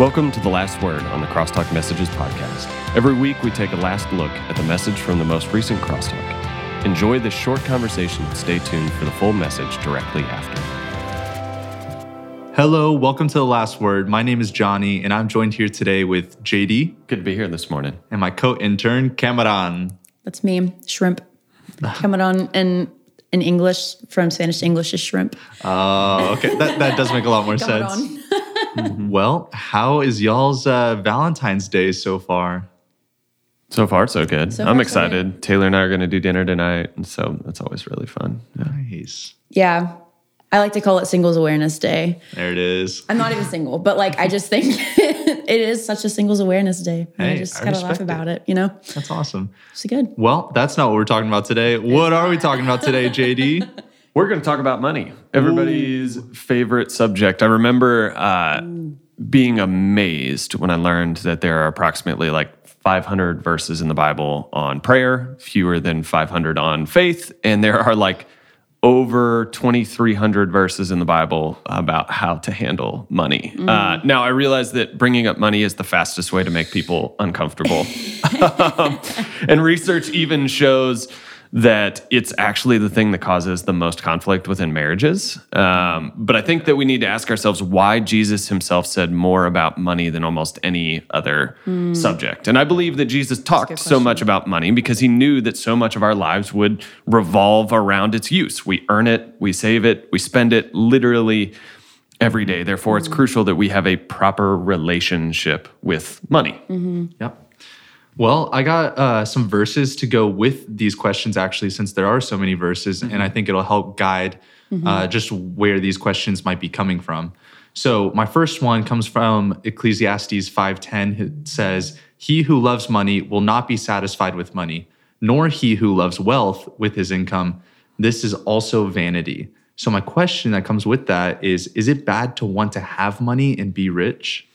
Welcome to The Last Word on the Crosstalk Messages podcast. Every week, we take a last look at the message from the most recent Crosstalk. Enjoy this short conversation and stay tuned for the full message directly after. Hello, welcome to The Last Word. My name is Johnny, and I'm joined here today with JD Good to be here this morning. and my co intern, Cameron. That's me, shrimp. Cameron in in English from Spanish to English is shrimp. Oh, okay. That, that does make a lot more sense. Cameron. Well, how is y'all's uh, Valentine's Day so far? So far, so good. So I'm far, so excited. Taylor and I are going to do dinner tonight, and so that's always really fun. Yeah. Nice. Yeah. I like to call it Singles Awareness Day. There it is. I'm not even single, but like I just think it is such a Singles Awareness Day. And I just I gotta laugh respect about it. it. you know? That's awesome. It's good. Well, that's not what we're talking about today. What are we talking about today, JD? We're going to talk about money, everybody's favorite subject. I remember uh, being amazed when I learned that there are approximately like 500 verses in the Bible on prayer, fewer than 500 on faith, and there are like over 2,300 verses in the Bible about how to handle money. Uh, now, I realize that bringing up money is the fastest way to make people uncomfortable. Um, and research even shows that it's actually the thing that causes the most conflict within marriages. Um, but I think that we need to ask ourselves why Jesus himself said more about money than almost any other subject. And I believe that Jesus talked so much about money because he knew that so much of our lives would revolve around its use. We earn it, we save it, we spend it literally every day. Therefore, it's crucial that we have a proper relationship with money. Yep. Well, I got uh, some verses to go with these questions, actually, since there are so many verses, and I think it'll help guide uh, just where these questions might be coming from. So, my first one comes from Ecclesiastes 5:10. It says, "He who loves money will not be satisfied with money, nor he who loves wealth with his income. This is also vanity." So, my question that comes with that is: Is it bad to want to have money and be rich?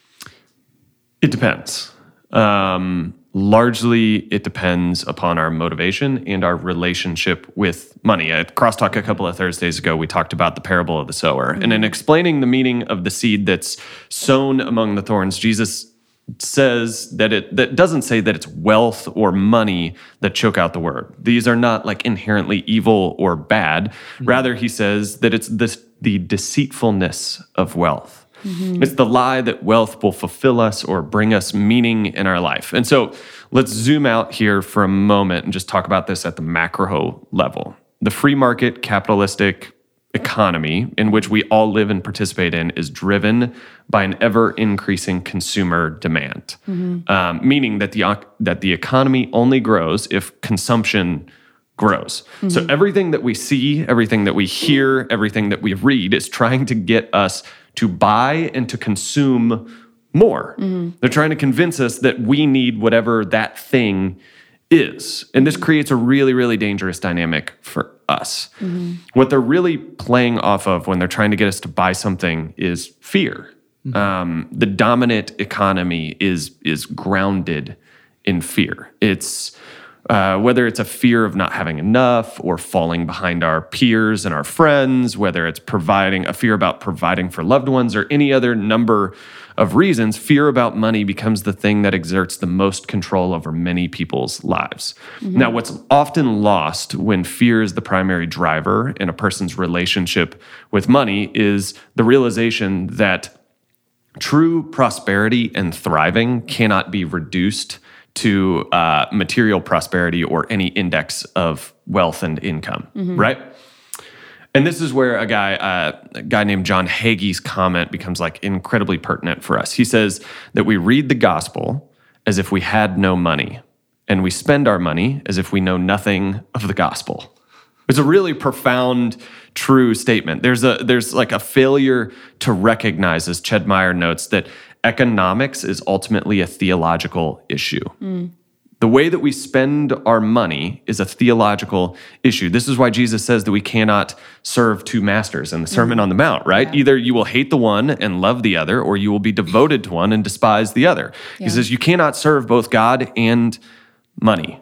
It depends. Um, largely, it depends upon our motivation and our relationship with money. At Crosstalk a couple of Thursdays ago, we talked about the parable of the sower. And in mm-hmm. explaining the meaning of the seed that's sown among the thorns, Jesus says that it that doesn't say that it's wealth or money that choke out the word. These are not like inherently evil or bad. Mm-hmm. Rather, he says that it's this the deceitfulness of wealth. Mm-hmm. It's the lie that wealth will fulfill us or bring us meaning in our life. And so let's zoom out here for a moment and just talk about this at the macro level. The free market capitalistic economy in which we all live and participate in is driven by an ever increasing consumer demand, mm-hmm. um, meaning that the, that the economy only grows if consumption grows. Mm-hmm. So everything that we see, everything that we hear, everything that we read is trying to get us to buy and to consume more. Mm-hmm. They're trying to convince us that we need whatever that thing is. And this creates a really, really dangerous dynamic for us. Mm-hmm. What they're really playing off of when they're trying to get us to buy something is fear. Mm-hmm. Um, the dominant economy is is grounded in fear. It's uh, whether it's a fear of not having enough or falling behind our peers and our friends, whether it's providing a fear about providing for loved ones or any other number of reasons, fear about money becomes the thing that exerts the most control over many people's lives. Now, what's often lost when fear is the primary driver in a person's relationship with money is the realization that true prosperity and thriving cannot be reduced to uh, material prosperity or any index of wealth and income, right? And this is where a guy, uh, a guy named John Haughey's comment becomes like incredibly pertinent for us. He says that we read the gospel as if we had no money, and we spend our money as if we know nothing of the gospel. It's a really profound, true statement. There's a there's like a failure to recognize, as Ched Meyer notes, that economics is ultimately a theological issue. The way that we spend our money is a theological issue. This is why Jesus says that we cannot serve two masters in the Sermon on the Mount, right? Either you will hate the one and love the other, or you will be devoted to one and despise the other. He says you cannot serve both God and money.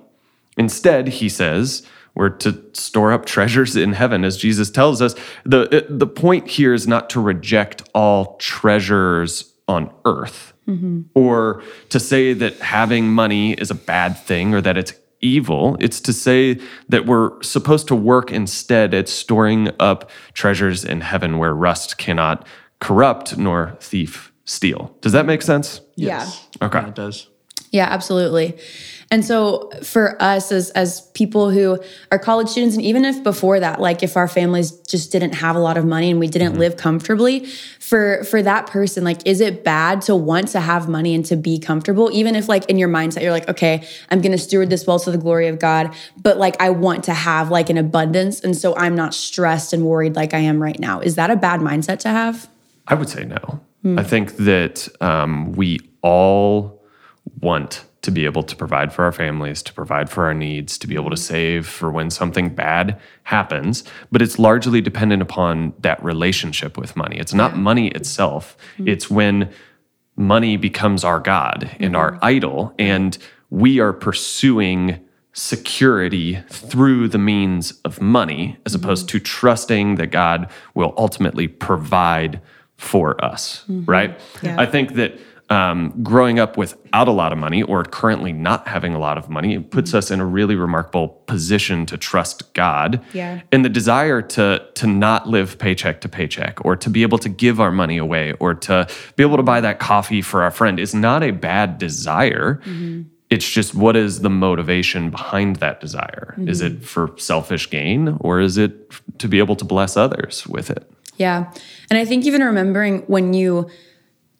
Instead, he says, we're to store up treasures in heaven, as Jesus tells us. The, uh, the point here is not to reject all treasures on earth, mm-hmm. or to say that having money is a bad thing or that it's evil. It's to say that we're supposed to work instead at storing up treasures in heaven where rust cannot corrupt nor thief steal. Does that make sense? Yeah. Okay. Yeah, it does. Yeah, absolutely. And so for us as as people who are college students and even if before that like if our families just didn't have a lot of money and we didn't live comfortably for for that person like is it bad to want to have money and to be comfortable even if like in your mindset you're like okay, I'm going to steward this well to the glory of God, but like I want to have like an abundance and so I'm not stressed and worried like I am right now. Is that a bad mindset to have? I would say no. I think that um, we all want to be able to provide for our families, to provide for our needs, to be able to mm-hmm. save for when something bad happens. But it's largely dependent upon that relationship with money. It's not money itself, mm-hmm. it's when money becomes our God and our mm-hmm. idol, and we are pursuing security through the means of money as opposed to trusting that God will ultimately provide for us, right? Yeah. I think that um, growing up without a lot of money or currently not having a lot of money it puts mm-hmm. us in a really remarkable position to trust God. Yeah. And the desire to to not live paycheck to paycheck or to be able to give our money away or to be able to buy that coffee for our friend is not a bad desire. Mm-hmm. It's just what is the motivation behind that desire? Is it mm-hmm. for selfish gain or is it to be able to bless others with it? Yeah. And I think even remembering when you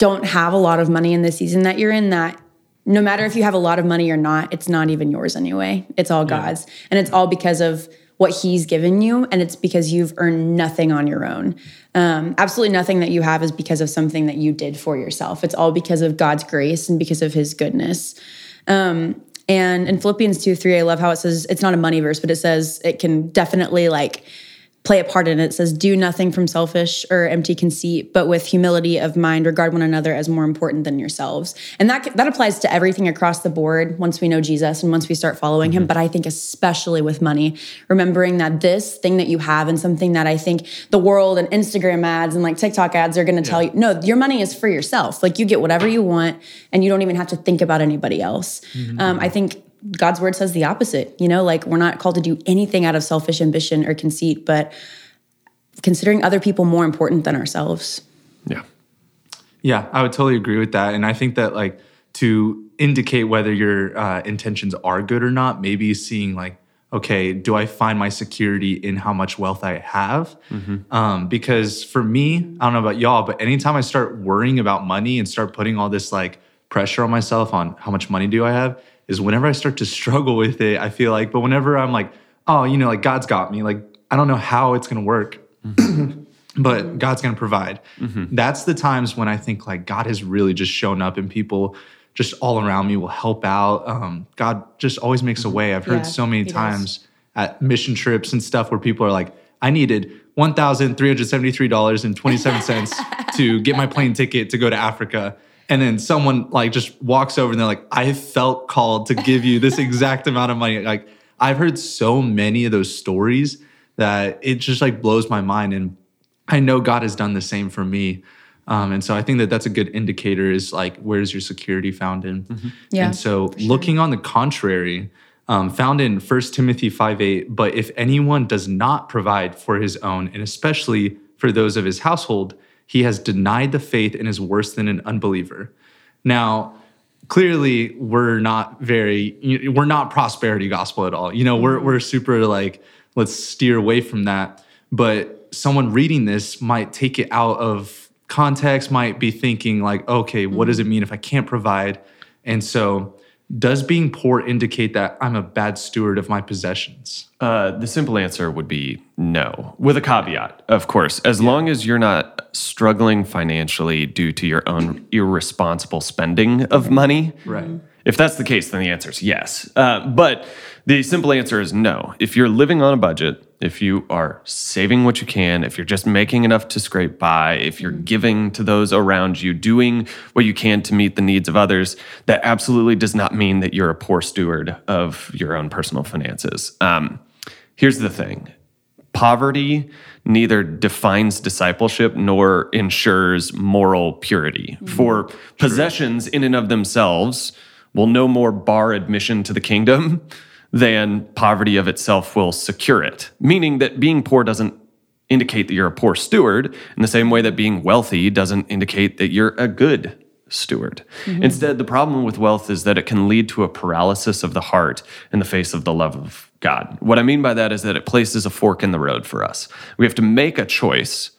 don't have a lot of money in the season that you're in, that no matter if you have a lot of money or not, it's not even yours anyway. It's all God's. And it's all because of what He's given you. And it's because you've earned nothing on your own. Um, absolutely nothing that you have is because of something that you did for yourself. It's all because of God's grace and because of His goodness. Um, and in Philippians 2 3, I love how it says it's not a money verse, but it says it can definitely like play a part in it. It says, Do nothing from selfish or empty conceit, but with humility of mind, regard one another as more important than yourselves. And that, that applies to everything across the board once we know Jesus and once we start following him. But I think, especially with money, remembering that this thing that you have and something that I think the world and Instagram ads and like TikTok ads are going to tell you no, your money is for yourself. Like you get whatever you want and you don't even have to think about anybody else. Um, I think God's word says the opposite. You know, like we're not called to do anything out of selfish ambition or conceit, but considering other people more important than ourselves. Yeah. Yeah, I would totally agree with that. And I think that like to indicate whether your uh, intentions are good or not, maybe seeing like, okay, do I find my security in how much wealth I have? Um, because for me, I don't know about y'all, but anytime I start worrying about money and start putting all this like pressure on myself on how much money do I have, is whenever I start to struggle with it, I feel like, but whenever I'm like, oh, you know, like God's got me, like I don't know how it's gonna work mm-hmm. but God's going to provide. Mm-hmm. That's the times when I think like God has really just shown up and people just all around me will help out. Um, God just always makes a mm-hmm. way. I've heard Yeah, so many he does. times at mission trips and stuff where people are like, I needed $1,373.27 to get my plane ticket to go to Africa. And then someone like just walks over and they're like, I felt called to give you this exact amount of money. Like I've heard so many of those stories that it just like blows my mind. And I know God has done the same for me. Um, and so I think that that's a good indicator is like, where's your security found in? Yeah, And so looking on the contrary, um, found in 1 Timothy 5 8, but if anyone does not provide for his own, and especially for those of his household, he has denied the faith and is worse than an unbeliever. Now, clearly we're not very we're not prosperity gospel at all. You know we're, we're super like let's steer away from that. But someone reading this might take it out of context might be thinking like okay what does it mm-hmm. mean if i can't provide? And so does being poor indicate that i'm a bad steward of my possessions Uh, the simple answer would be no, with a caveat, of course. As long as you're not struggling financially due to your own irresponsible spending of money. Right. If that's the case, then the answer is yes. Uh, but the simple answer is no. If you're living on a budget, if you are saving what you can, if you're just making enough to scrape by, if you're giving to those around you, doing what you can to meet the needs of others, that absolutely does not mean that you're a poor steward of your own personal finances. Um, here's the thing poverty neither defines discipleship nor ensures moral purity. For possessions in and of themselves will no more bar admission to the kingdom than poverty of itself will secure it. Meaning that being poor doesn't indicate that you're a poor steward in the same way that being wealthy doesn't indicate that you're a good steward. Instead, the problem with wealth is that it can lead to a paralysis of the heart in the face of the love of God. What I mean by that is that it places a fork in the road for us. We have to make a choice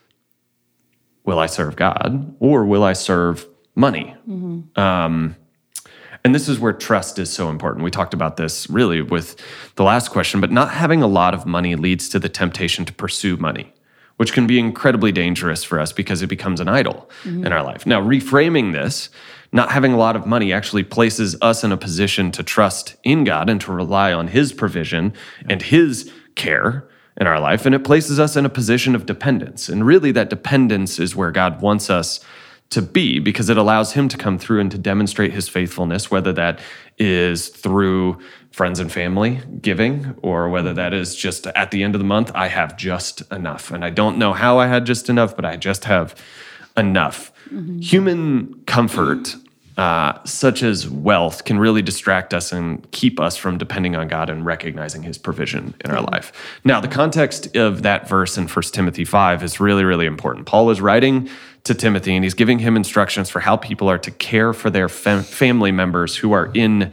will I serve God or will I serve money? Um, and this is where trust is so important. We talked about this really with the last question, but not having a lot of money leads to the temptation to pursue money, which can be incredibly dangerous for us because it becomes an idol in our life. Now, reframing this, not having a lot of money actually places us in a position to trust in God and to rely on His provision and His care in our life. And it places us in a position of dependence. And really, that dependence is where God wants us to be because it allows him to come through and to demonstrate his faithfulness, whether that is through friends and family giving or whether that is just at the end of the month, I have just enough. And I don't know how I had just enough, but I just have enough. Human comfort. Uh, such as wealth can really distract us and keep us from depending on God and recognizing His provision in our life. Now, the context of that verse in 1 Timothy 5 is really, really important. Paul is writing to Timothy and he's giving him instructions for how people are to care for their fam- family members who are in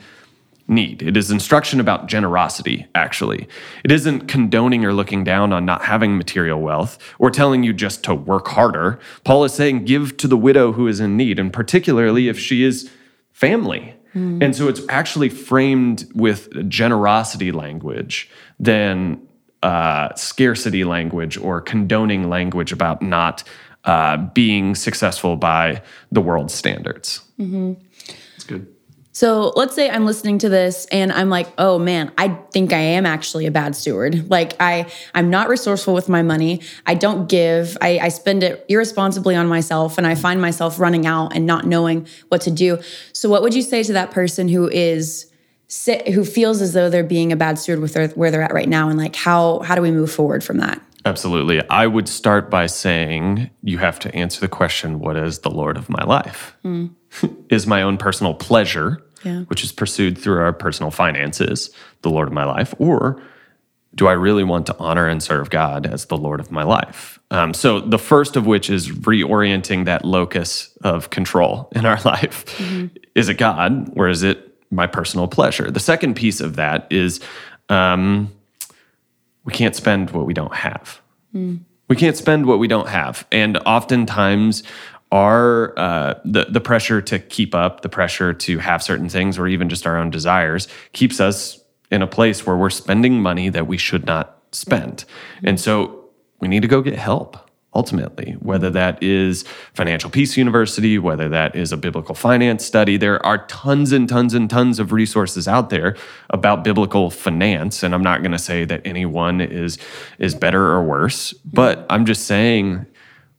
need. It is instruction about generosity, actually. It isn't condoning or looking down on not having material wealth or telling you just to work harder. Paul is saying, give to the widow who is in need, and particularly if she is family. And so it's actually framed with generosity language than uh, scarcity language or condoning language about not uh, being successful by the world's standards. It's good. So let's say I'm listening to this and I'm like, oh man, I think I am actually a bad steward. Like I, I'm not resourceful with my money. I don't give. I, I spend it irresponsibly on myself, and I find myself running out and not knowing what to do. So what would you say to that person who is who feels as though they're being a bad steward with their, where they're at right now, and like how how do we move forward from that? Absolutely. I would start by saying you have to answer the question what is the Lord of my life? is my own personal pleasure, Yeah. which is pursued through our personal finances, the Lord of my life? Or do I really want to honor and serve God as the Lord of my life? Um, so, the first of which is reorienting that locus of control in our life. Is it God or is it my personal pleasure? The second piece of that is um, we can't spend what we don't have. We can't spend what we don't have, and oftentimes our uh, the the pressure to keep up, the pressure to have certain things, or even just our own desires, keeps us in a place where we're spending money that we should not spend, and so we need to go get help. Ultimately, whether that is Financial Peace University, whether that is a biblical finance study, there are tons and tons and tons of resources out there about biblical finance. And I'm not going to say that any one is is better or worse, but I'm just saying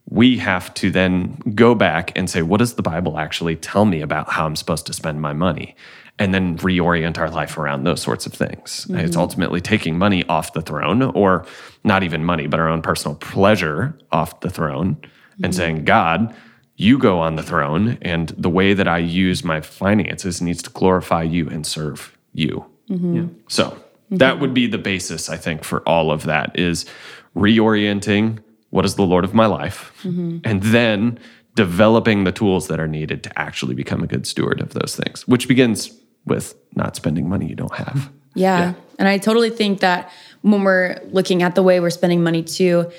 we have to then go back and say, what does the Bible actually tell me about how I'm supposed to spend my money? And then reorient our life around those sorts of things. It's mm-hmm. ultimately taking money off the throne, or not even money, but our own personal pleasure off the throne, and mm-hmm. saying, God, you go on the throne, and the way that I use my finances needs to glorify you and serve you. Mm-hmm. Yeah. So that would be the basis, I think, for all of that is reorienting what is the Lord of my life, and then developing the tools that are needed to actually become a good steward of those things, which begins with not spending money you don't have. Yeah. And I totally think that when we're looking at the way we're spending money too,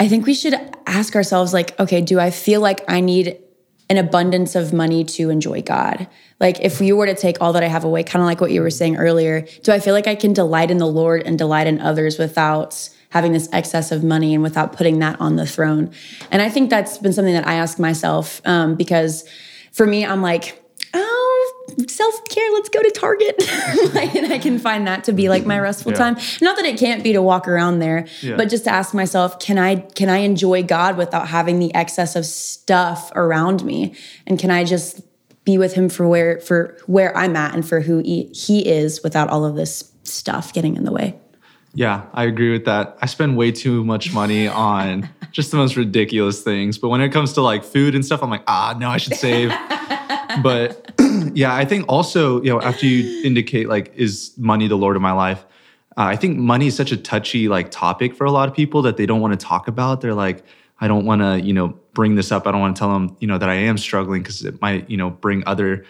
I think we should ask ourselves, like, okay, do I feel like I need an abundance of money to enjoy God? Like, if you were to take all that I have away, kind of like what you were saying earlier, do I feel like I can delight in the Lord and delight in others without having this excess of money and without putting that on the throne? And I think that's been something that I ask myself um, because for me, I'm like, oh, self care, let's go to Target. And I can find that to be like my restful Yeah. time. Not that it can't be to walk around there, Yeah. but just to ask myself, can I can I enjoy God without having the excess of stuff around me? And can I just be with him for where for where I'm at and for who he, he is without all of this stuff getting in the way? Yeah, I agree with that. I spend way too much money on just the most ridiculous things. But when it comes to like food and stuff, I'm like, ah, no, I should save. but yeah, I think also, you know, after you indicate like, is money the Lord of my life? Uh, I think money is such a touchy like topic for a lot of people that they don't want to talk about. They're like, I don't want to, you know, bring this up. I don't want to tell them, you know, that I am struggling because it might, you know, bring other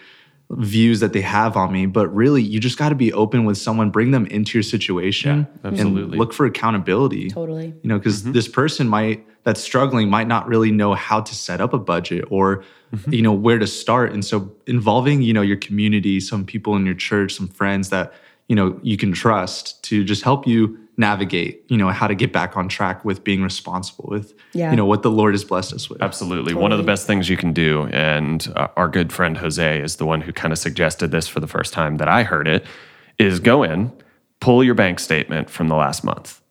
views that they have on me. But really, you just got to be open with someone, bring them into your situation, Yeah, absolutely. and look for accountability. Totally. You know, because mm-hmm. this person might that's struggling might not really know how to set up a budget or mm-hmm. you know where to start. And so involving, you know, your community, some people in your church, some friends that, you know, you can trust to just help you navigate, you know, how to get back on track with being responsible with, Yeah. you know, what the Lord has blessed us with. Absolutely. One of the best things you can do, and uh, our good friend Jose is the one who kind of suggested this for the first time that I heard it, is go in, pull your bank statement from the last month,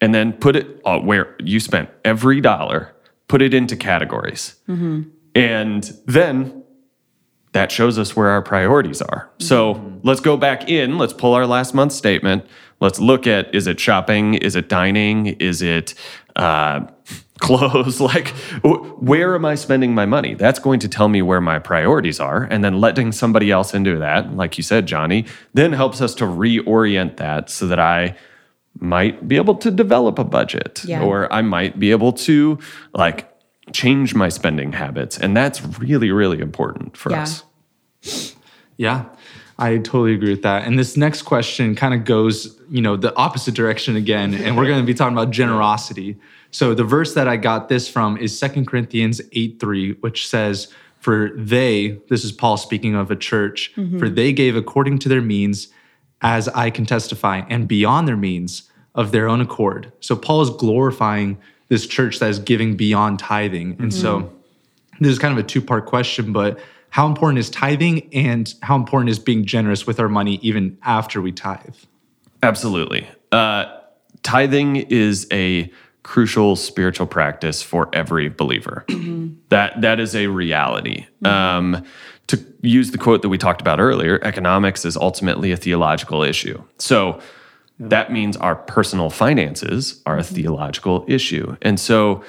and then put it uh, where you spent every dollar, put it into categories. And then that shows us where our priorities are. So let's go back in, let's pull our last month's statement. Let's look at is it shopping? Is it dining? Is it uh, clothes? Like, wh- where am I spending my money? That's going to tell me where my priorities are. And then letting somebody else into that, like you said, Johnny, then helps us to reorient that so that I might be able to develop a budget Yeah. or I might be able to like change my spending habits. And that's really, really important for Yeah. us. Yeah, I totally agree with that. And this next question kind of goes, you know, the opposite direction again. And we're going to be talking about generosity. So the verse that I got this from is Second Corinthians 8 3, which says, For they, this is Paul speaking of a church, mm-hmm. for they gave according to their means, as I can testify, and beyond their means of their own accord. So Paul is glorifying this church that is giving beyond tithing. And so mm-hmm. this is kind of a two part question, but how important is tithing and how important is being generous with our money even after we tithe? Absolutely. Uh, tithing is a crucial spiritual practice for every believer. that that is a reality. Um, to use the quote that we talked about earlier, economics is ultimately a theological issue. So that means our personal finances are a theological issue. And so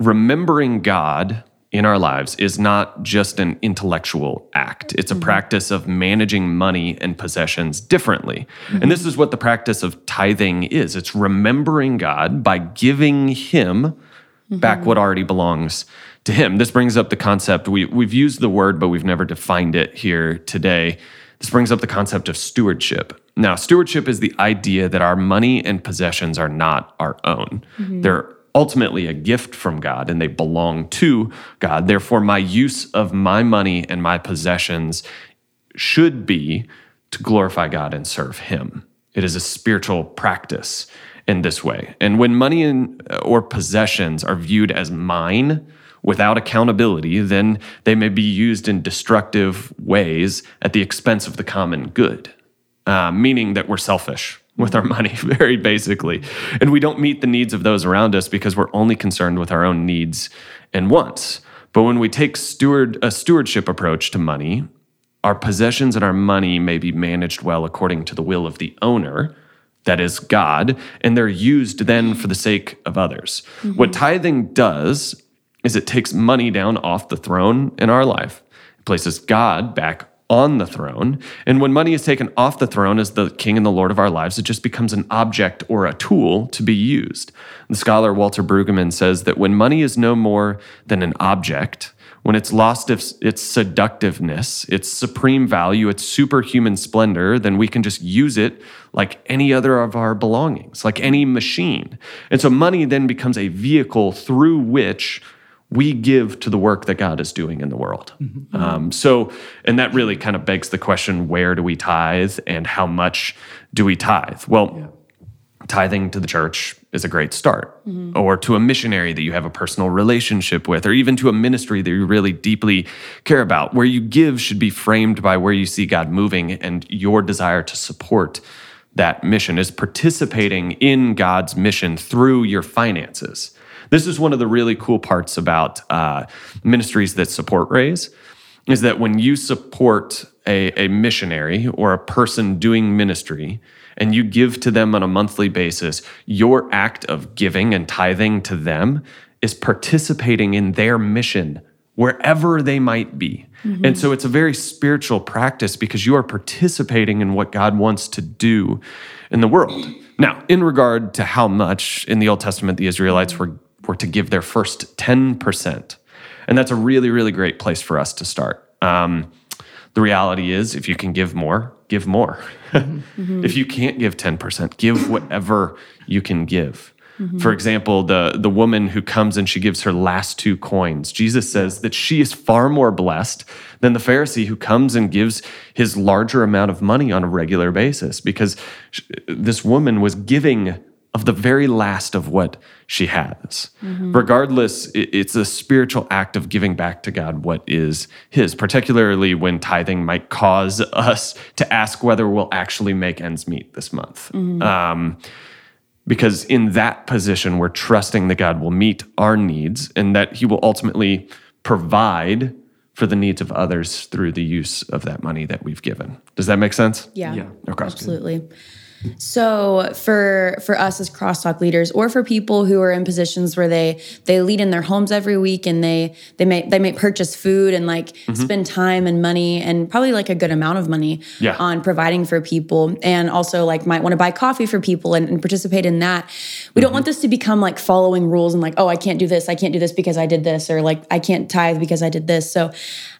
remembering God in our lives is not just an intellectual act. It's a mm-hmm. practice of managing money and possessions differently. And mm-hmm. this is what the practice of tithing is it's remembering God by giving Him mm-hmm. back what already belongs to Him. This brings up the concept, we, we've used the word, but we've never defined it here today. This brings up the concept of stewardship. Now, stewardship is the idea that our money and possessions are not our own. They're ultimately a gift from God and they belong to God. Therefore, my use of my money and my possessions should be to glorify God and serve Him. It is a spiritual practice in this way. And when money and, or possessions are viewed as mine without accountability, then they may be used in destructive ways at the expense of the common good, uh, meaning that we're selfish with our money, very basically. And we don't meet the needs of those around us because we're only concerned with our own needs and wants. But when we take steward, a stewardship approach to money, our possessions and our money may be managed well according to the will of the owner, that is God, and they're used then for the sake of others. Mm-hmm. What tithing does is it takes money down off the throne in our life, it places God back on the throne. And when money is taken off the throne as the king and the lord of our lives, it just becomes an object or a tool to be used. The scholar Walter Brueggemann says that when money is no more than an object, when it's lost its, seductiveness, its supreme value, its superhuman splendor, then we can just use it like any other of our belongings, like any machine. And so money then becomes a vehicle through which we give to the work that God is doing in the world. Mm-hmm. Mm-hmm. Um, so, and that really kind of begs the question where do we tithe and how much do we tithe? Well, tithing to the church is a great start, mm-hmm. or to a missionary that you have a personal relationship with, or even to a ministry that you really deeply care about. Where you give should be framed by where you see God moving and your desire to support that mission is participating in God's mission through your finances. This is one of the really cool parts about uh, ministries that support Raise is that when you support a, a missionary or a person doing ministry and you give to them on a monthly basis, your act of giving and tithing to them is participating in their mission wherever they might be. And so it's a very spiritual practice because you are participating in what God wants to do in the world. Now, in regard to how much in the Old Testament the Israelites were, were to give their first 10%. And that's a really, really great place for us to start. Um, the reality is, if you can give more, give more. if you can't give 10%, give whatever you can give. For example, the, the woman who comes and she gives her last two coins, Jesus says that she is far more blessed than the Pharisee who comes and gives his larger amount of money on a regular basis because this woman was giving of the very last of what she has. Regardless, it's a spiritual act of giving back to God what is His, particularly when tithing might cause us to ask whether we'll actually make ends meet this month. Um, because in that position, we're trusting that God will meet our needs and that He will ultimately provide for the needs of others through the use of that money that we've given. Does that make sense? Yeah, Yeah. Okay. absolutely. So for for us as crosstalk leaders, or for people who are in positions where they they lead in their homes every week and they they may they may purchase food and like mm-hmm. spend time and money and probably like a good amount of money Yeah. on providing for people, and also like might want to buy coffee for people and, and participate in that. We don't mm-hmm. want this to become like following rules and like oh I can't do this I can't do this because I did this or like I can't tithe because I did this. So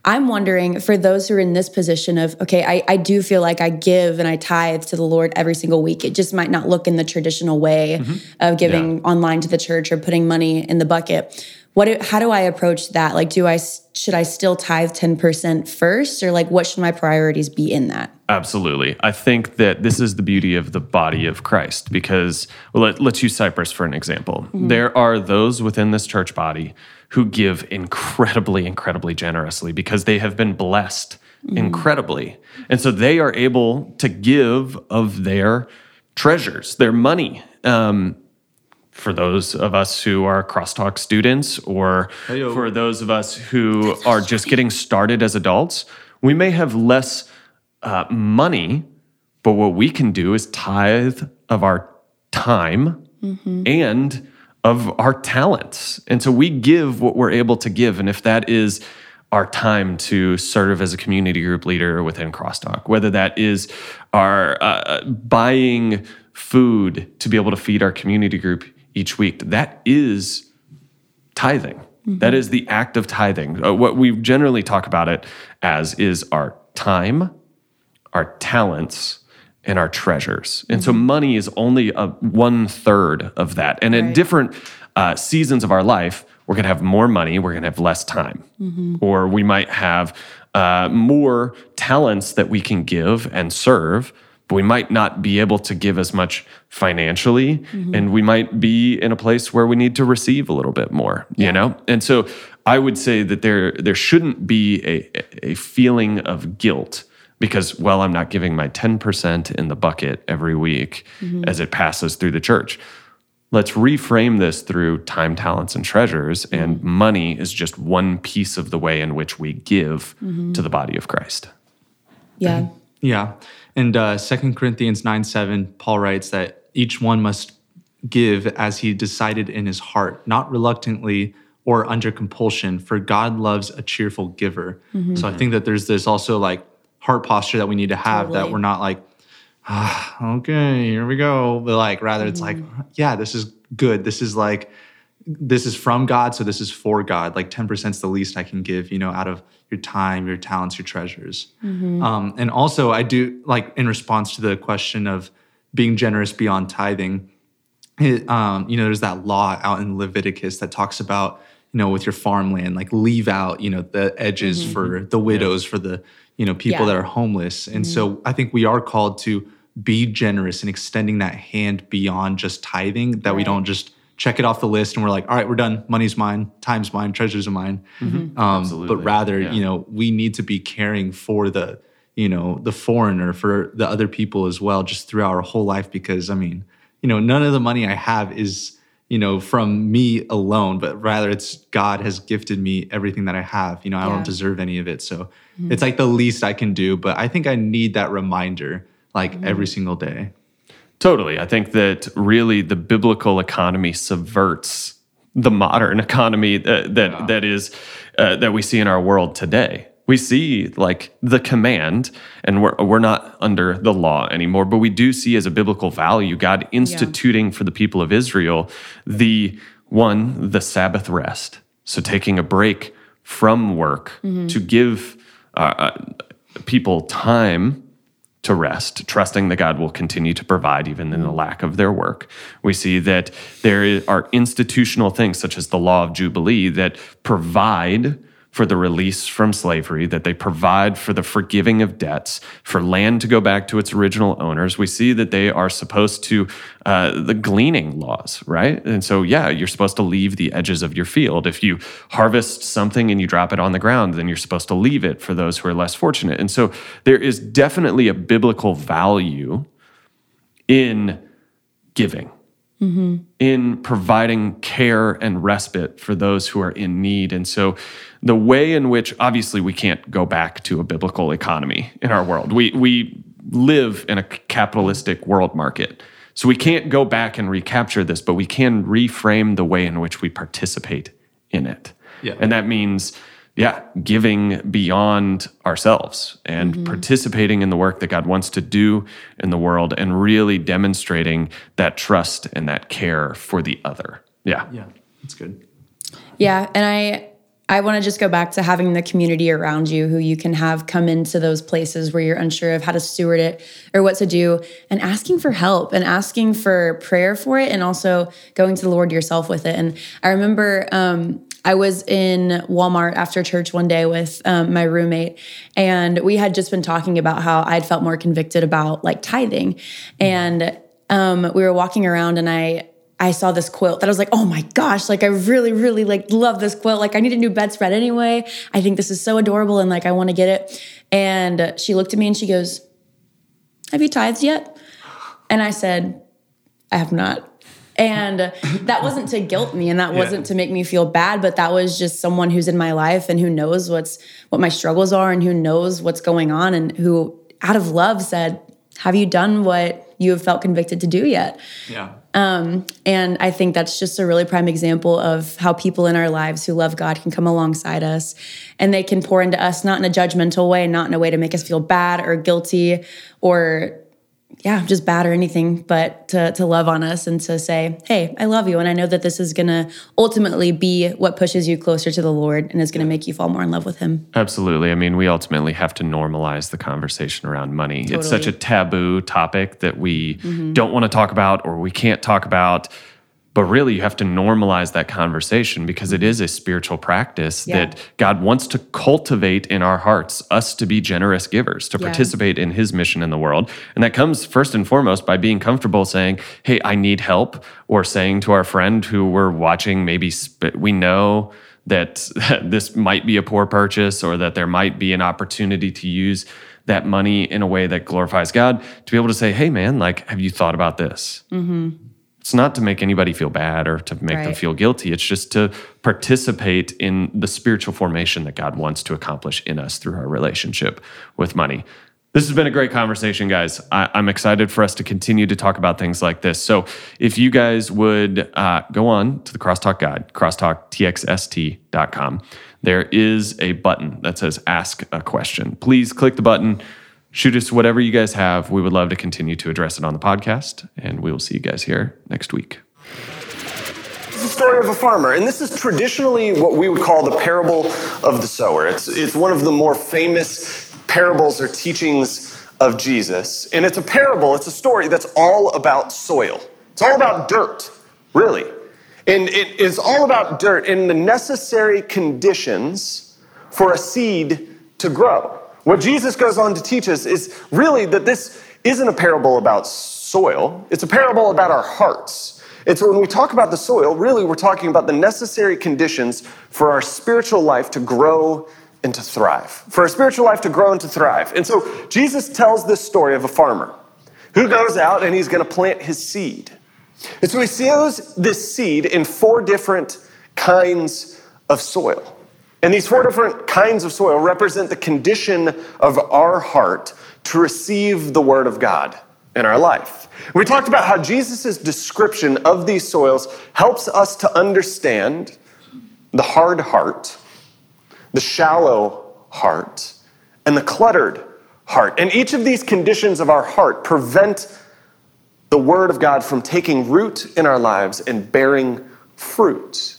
I'm wondering for those who are in this position of okay I, I do feel like I give and I tithe to the Lord every single week. It just might not look in the traditional way mm-hmm. of giving online to the church or putting money in the bucket. What how do I approach that? Like do I should I still tithe 10% first or like what should my priorities be in that? Absolutely. I think that this is the beauty of the body of Christ because, well, let, let's use Cypress for an example. Mm-hmm. There are those within this church body who give incredibly, incredibly generously because they have been blessed incredibly. And so they are able to give of their treasures, their money. Um, for those of us who are crosstalk students or Heyo. for those of us who are just getting started as adults, we may have less uh, money, but what we can do is tithe of our time and of our talents. And so we give what we're able to give. And if that is our time to serve as a community group leader within Crosstalk, whether that is our uh, buying food to be able to feed our community group each week, that is tithing. That is the act of tithing. Uh, what we generally talk about it as is our time, our talents, and our treasures. And so money is only a one third of that. And Right. different uh, seasons of our life, we're going to have more money, we're going to have less time, mm-hmm. or we might have uh, more talents that we can give and serve. But we might not be able to give as much financially, mm-hmm. and we might be in a place where we need to receive a little bit more, you know? And so I would say that there there shouldn't be a, a feeling of guilt because well i'm not giving my 10% in the bucket every week mm-hmm. as it passes through the church let's reframe this through time talents and treasures and mm-hmm. money is just one piece of the way in which we give mm-hmm. to the body of christ Yeah. Yeah. And uh, 2 Corinthians 9 7, Paul writes that each one must give as he decided in his heart, not reluctantly or under compulsion, for God loves a cheerful giver. Mm-hmm. So I think that there's this also like heart posture that we need to have that we're not like, ah, okay, here we go. But like, rather, it's like, yeah, this is good. This is like, this is from God, so this is for God. Like 10% is the least I can give, you know, out of your time, your talents, your treasures. Um, and also, I do like in response to the question of being generous beyond tithing, it, um, you know, there's that law out in Leviticus that talks about, you know, with your farmland, like leave out, you know, the edges for the widows, for the, you know, people Yeah. that are homeless. And so I think we are called to be generous and extending that hand beyond just tithing, that we don't just check it off the list and we're like, all right, we're done. Money's mine, time's mine, treasures are mine. Um, Absolutely. but rather, Yeah. you know, we need to be caring for the, you know, the foreigner, for the other people as well, just throughout our whole life. Because I mean, you know, none of the money I have is you know, from me alone, but rather it's God has gifted me everything that I have. You know, I Yeah. don't deserve any of it. So it's like the least I can do. But I think I need that reminder like every single day. Totally. I think that really the biblical economy subverts the modern economy that that, that is uh, that we see in our world today. We see like the command, and we're we're not under the law anymore, but we do see as a biblical value God instituting for the people of Israel the one the Sabbath rest. So taking a break from work to give uh, uh, people time to rest, trusting that God will continue to provide even in the lack of their work. We see that there are institutional things such as the law of Jubilee that provide for the release from slavery, that they provide for the forgiving of debts, for land to go back to its original owners. We see that they are supposed to, uh, the gleaning laws, right? And so, yeah, you're supposed to leave the edges of your field. If you harvest something and you drop it on the ground, then you're supposed to leave it for those who are less fortunate. And so, there is definitely a biblical value in giving in providing care and respite for those who are in need. And so, the way in which obviously we can't go back to a biblical economy in our world, we, we live in a capitalistic world market. So, we can't go back and recapture this, but we can reframe the way in which we participate in it. Yeah. And that means, yeah, giving beyond ourselves and mm-hmm. participating in the work that God wants to do in the world and really demonstrating that trust and that care for the other. Yeah. Yeah, that's good. Yeah, and I I want to just go back to having the community around you who you can have come into those places where you're unsure of how to steward it or what to do and asking for help and asking for prayer for it and also going to the Lord yourself with it. And I remember um I was in Walmart after church one day with um, my roommate, and we had just been talking about how I'd felt more convicted about like tithing, and um, we were walking around, and I I saw this quilt that I was like, oh my gosh, like I really, really like love this quilt. Like I need a new bedspread anyway. I think this is so adorable and like I want to get it. And she looked at me and she goes, Have you tithed yet? And I said, I have not. And that wasn't to guilt me and that wasn't to make me feel bad, but that was just someone who's in my life and who knows what's what my struggles are and who knows what's going on and who out of love said, Have you done what you have felt convicted to do yet? Yeah. Um, and I think that's just a really prime example of how people in our lives who love God can come alongside us and they can pour into us, not in a judgmental way, not in a way to make us feel bad or guilty or, yeah, just bad or anything, but to, to love on us and to say, hey, I love you. And I know that this is going to ultimately be what pushes you closer to the Lord and is going to make you fall more in love with Him. Absolutely. I mean, we ultimately have to normalize the conversation around money. It's such a taboo topic that we mm-hmm. don't want to talk about or we can't talk about. But really, you have to normalize that conversation because it is a spiritual practice Yeah. that God wants to cultivate in our hearts, us to be generous givers, to Yeah. participate in His mission in the world. And that comes first and foremost by being comfortable saying, Hey, I need help, or saying to our friend who we're watching, maybe sp- we know that this might be a poor purchase or that there might be an opportunity to use that money in a way that glorifies God, to be able to say, Hey, man, like, have you thought about this? Mm-hmm. It's not to make anybody feel bad or to make them feel guilty. It's just to participate in the spiritual formation that God wants to accomplish in us through our relationship with money. This has been a great conversation, guys. I, I'm excited for us to continue to talk about things like this. So, if you guys would uh, go on to the Crosstalk Guide, crosstalktxst.com, there is a button that says Ask a Question. Please click the button, shoot us whatever you guys have. We would love to continue to address it on the podcast, and we will see you guys here next week. It's the story of a farmer, and this is traditionally what we would call the parable of the sower. It's, it's one of the more famous parables or teachings of Jesus. And it's a parable, it's a story that's all about soil. It's all about dirt, really. And it is all about dirt and the necessary conditions for a seed to grow. What Jesus goes on to teach us is really that this isn't a parable about soil, it's a parable about our hearts. It's when we talk about the soil, really we're talking about the necessary conditions for our spiritual life to grow and to thrive. For our spiritual life to grow and to thrive. And so Jesus tells this story of a farmer who goes out and he's going to plant his seed. And so he sows this seed in four different kinds of soil. And these four different kinds of soil represent the condition of our heart to receive the word of God in our life. We talked about how Jesus' description of these soils helps us to understand the hard heart, the shallow heart, and the cluttered heart. And each of these conditions of our heart prevent the Word of God from taking root in our lives and bearing fruit.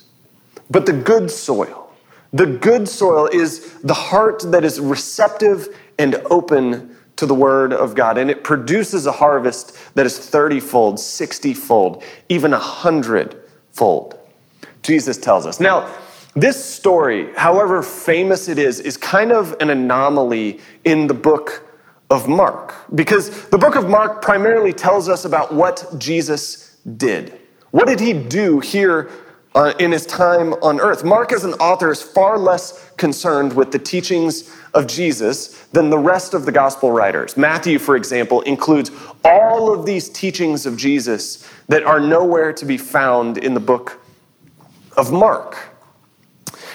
But the good soil, the good soil is the heart that is receptive and open to the Word of God. And it produces a harvest that is 30 fold, 60 fold, even 100 fold. Jesus tells us. Now, this story, however famous it is, is kind of an anomaly in the book of Mark because the book of Mark primarily tells us about what Jesus did. What did he do here uh, in his time on earth? Mark, as an author, is far less concerned with the teachings of Jesus than the rest of the gospel writers. Matthew, for example, includes all of these teachings of Jesus that are nowhere to be found in the book of Mark.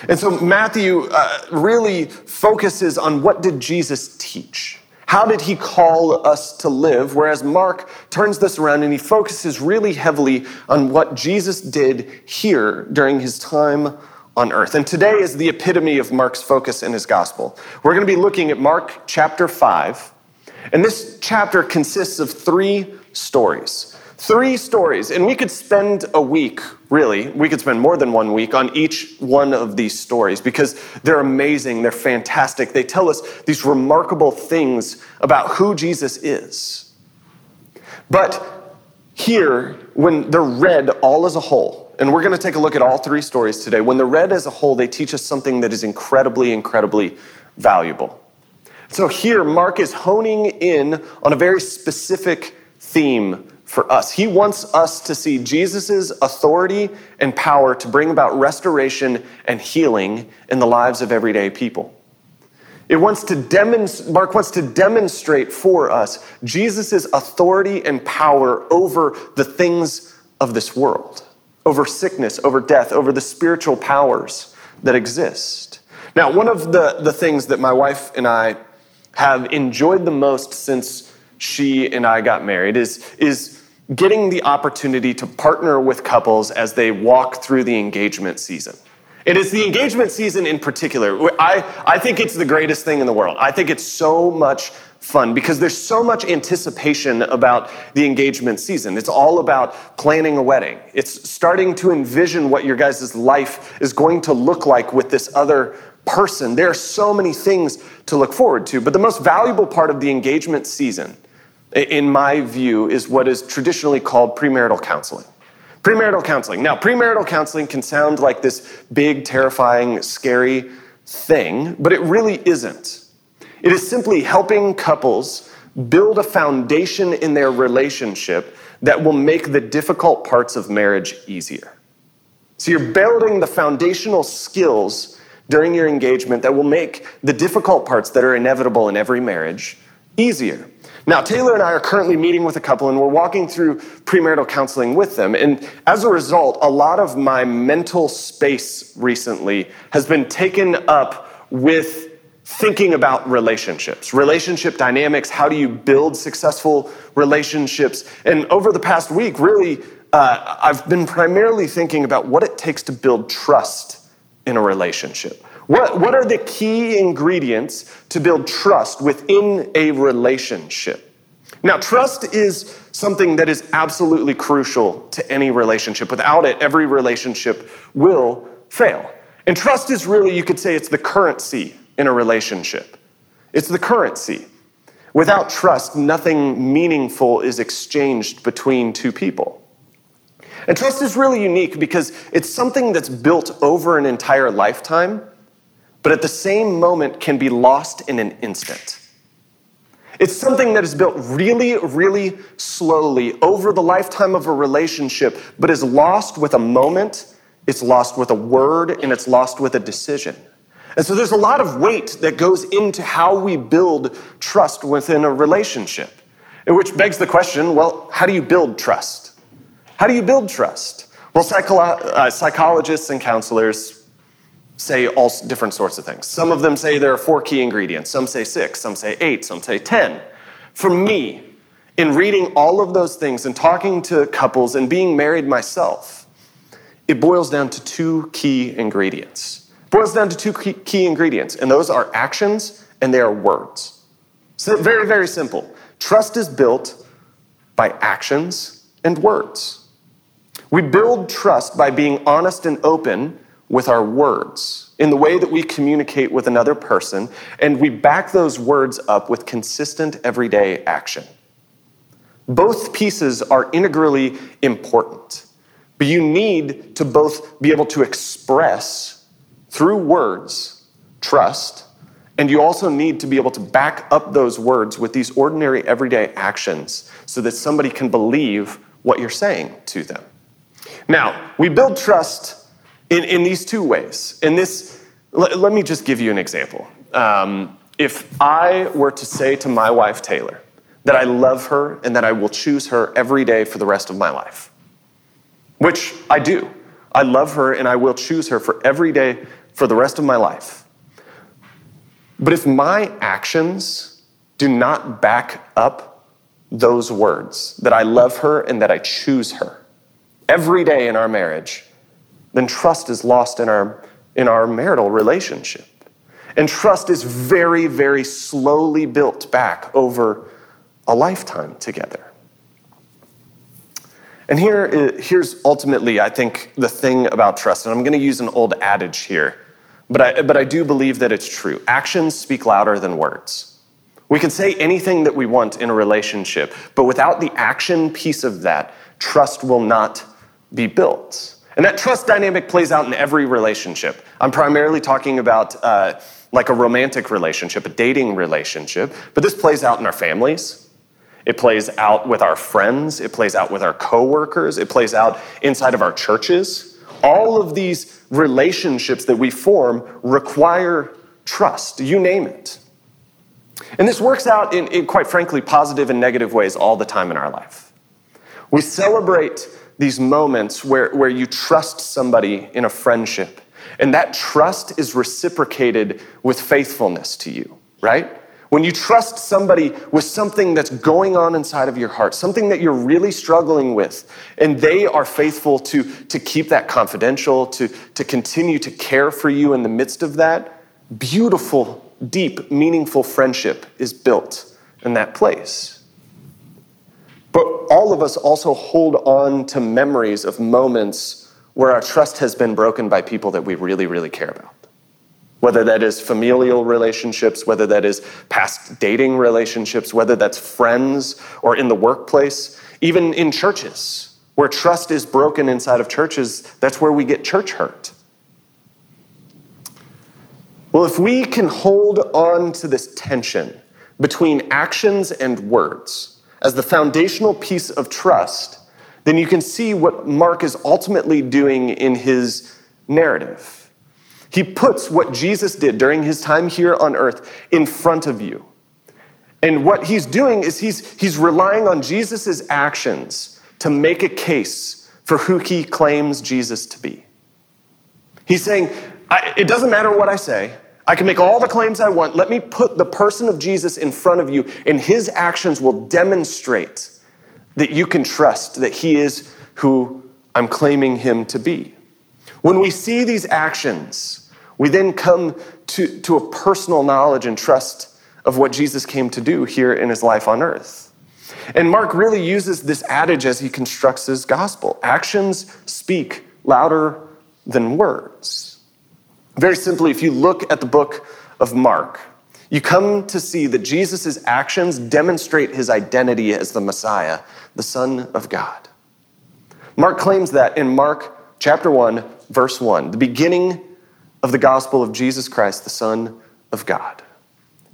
And so Matthew uh, really focuses on what did Jesus teach? How did he call us to live? Whereas Mark turns this around and he focuses really heavily on what Jesus did here during his time on earth. And today is the epitome of Mark's focus in his gospel. We're going to be looking at Mark chapter 5. And this chapter consists of three stories. Three stories, and we could spend a week, really, we could spend more than one week on each one of these stories because they're amazing, they're fantastic. They tell us these remarkable things about who Jesus is. But here, when they're read all as a whole, and we're going to take a look at all three stories today, when they're read as a whole, they teach us something that is incredibly, incredibly valuable. So here, Mark is honing in on a very specific theme for us. He wants us to see Jesus' authority and power to bring about restoration and healing in the lives of everyday people. It wants to demonstrate, Mark wants to demonstrate for us Jesus' authority and power over the things of this world, over sickness, over death, over the spiritual powers that exist. Now, one of the, the things that my wife and I have enjoyed the most since she and I got married is, is getting the opportunity to partner with couples as they walk through the engagement season. It is the engagement season in particular. I, I think it's the greatest thing in the world. I think it's so much fun because there's so much anticipation about the engagement season. It's all about planning a wedding. It's starting to envision what your guys' life is going to look like with this other person. There are so many things to look forward to, but the most valuable part of the engagement season in my view, is what is traditionally called premarital counseling. Premarital counseling. Now, premarital counseling can sound like this big, terrifying, scary thing, but it really isn't. It is simply helping couples build a foundation in their relationship that will make the difficult parts of marriage easier. So you're building the foundational skills during your engagement that will make the difficult parts that are inevitable in every marriage easier. Now, Taylor and I are currently meeting with a couple and we're walking through premarital counseling with them. And as a result, a lot of my mental space recently has been taken up with thinking about relationships, relationship dynamics. How do you build successful relationships? And over the past week, really, uh, I've been primarily thinking about what it takes to build trust in a relationship. What, what are the key ingredients to build trust within a relationship? Now, trust is something that is absolutely crucial to any relationship. Without it, every relationship will fail. And trust is really, you could say, it's the currency in a relationship. It's the currency. Without trust, nothing meaningful is exchanged between two people. And trust is really unique because it's something that's built over an entire lifetime but at the same moment can be lost in an instant. It's something that is built really, really slowly over the lifetime of a relationship, but is lost with a moment, it's lost with a word, and it's lost with a decision. And so there's a lot of weight that goes into how we build trust within a relationship, which begs the question well, how do you build trust? How do you build trust? Well, psycholo- uh, psychologists and counselors say all different sorts of things. Some of them say there are four key ingredients. Some say six, some say eight, some say 10. For me, in reading all of those things and talking to couples and being married myself, it boils down to two key ingredients. It boils down to two key ingredients, and those are actions and they are words. So, very, very simple. Trust is built by actions and words. We build trust by being honest and open with our words in the way that we communicate with another person, and we back those words up with consistent everyday action. Both pieces are integrally important, but you need to both be able to express through words trust, and you also need to be able to back up those words with these ordinary everyday actions so that somebody can believe what you're saying to them. Now, we build trust in, in these two ways. In this, let, let me just give you an example. Um, if I were to say to my wife, Taylor, that I love her and that I will choose her every day for the rest of my life, which I do. I love her and I will choose her for every day for the rest of my life. But if my actions do not back up those words, that I love her and that I choose her every day in our marriage, then trust is lost in our, in our marital relationship. And trust is very, very slowly built back over a lifetime together. And here, uh, here's ultimately, I think, the thing about trust. And I'm going to use an old adage here, but I, but I do believe that it's true. Actions speak louder than words. We can say anything that we want in a relationship, but without the action piece of that, trust will not be built. And that trust dynamic plays out in every relationship. I'm primarily talking about uh, like a romantic relationship, a dating relationship, but this plays out in our families. It plays out with our friends. It plays out with our coworkers. It plays out inside of our churches. All of these relationships that we form require trust, you name it. And this works out in, in quite frankly, positive and negative ways all the time in our life. We celebrate these moments where, where you trust somebody in a friendship, and that trust is reciprocated with faithfulness to you, right? When you trust somebody with something that's going on inside of your heart, something that you're really struggling with, and they are faithful to, to keep that confidential, to, to continue to care for you in the midst of that, beautiful, deep, meaningful friendship is built in that place. But all of us also hold on to memories of moments where our trust has been broken by people that we really, really care about. Whether that is familial relationships, whether that is past dating relationships, whether that's friends or in the workplace, even in churches, where trust is broken inside of churches, that's where we get church hurt. Well, if we can hold on to this tension between actions and words, as the foundational piece of trust, then you can see what Mark is ultimately doing in his narrative. He puts what Jesus did during his time here on earth in front of you. And what he's doing is he's, he's relying on Jesus' actions to make a case for who he claims Jesus to be. He's saying, it doesn't matter what I say, I can make all the claims I want. Let me put the person of Jesus in front of you, and his actions will demonstrate that you can trust that he is who I'm claiming him to be. When we see these actions, we then come to, to a personal knowledge and trust of what Jesus came to do here in his life on earth. And Mark really uses this adage as he constructs his gospel actions speak louder than words. Very simply, if you look at the book of Mark, you come to see that Jesus' actions demonstrate his identity as the Messiah, the Son of God. Mark claims that in Mark chapter 1, verse 1, the beginning of the gospel of Jesus Christ, the Son of God.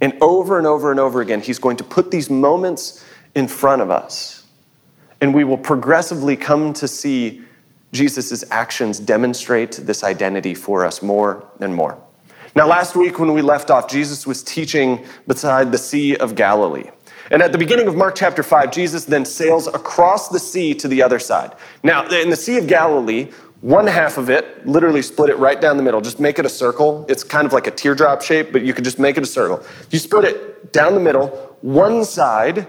And over and over and over again, he's going to put these moments in front of us. And we will progressively come to see Jesus' actions demonstrate this identity for us more and more. Now, last week when we left off, Jesus was teaching beside the Sea of Galilee. And at the beginning of Mark chapter 5, Jesus then sails across the sea to the other side. Now, in the Sea of Galilee, one half of it, literally split it right down the middle, just make it a circle. It's kind of like a teardrop shape, but you could just make it a circle. You split it down the middle. One side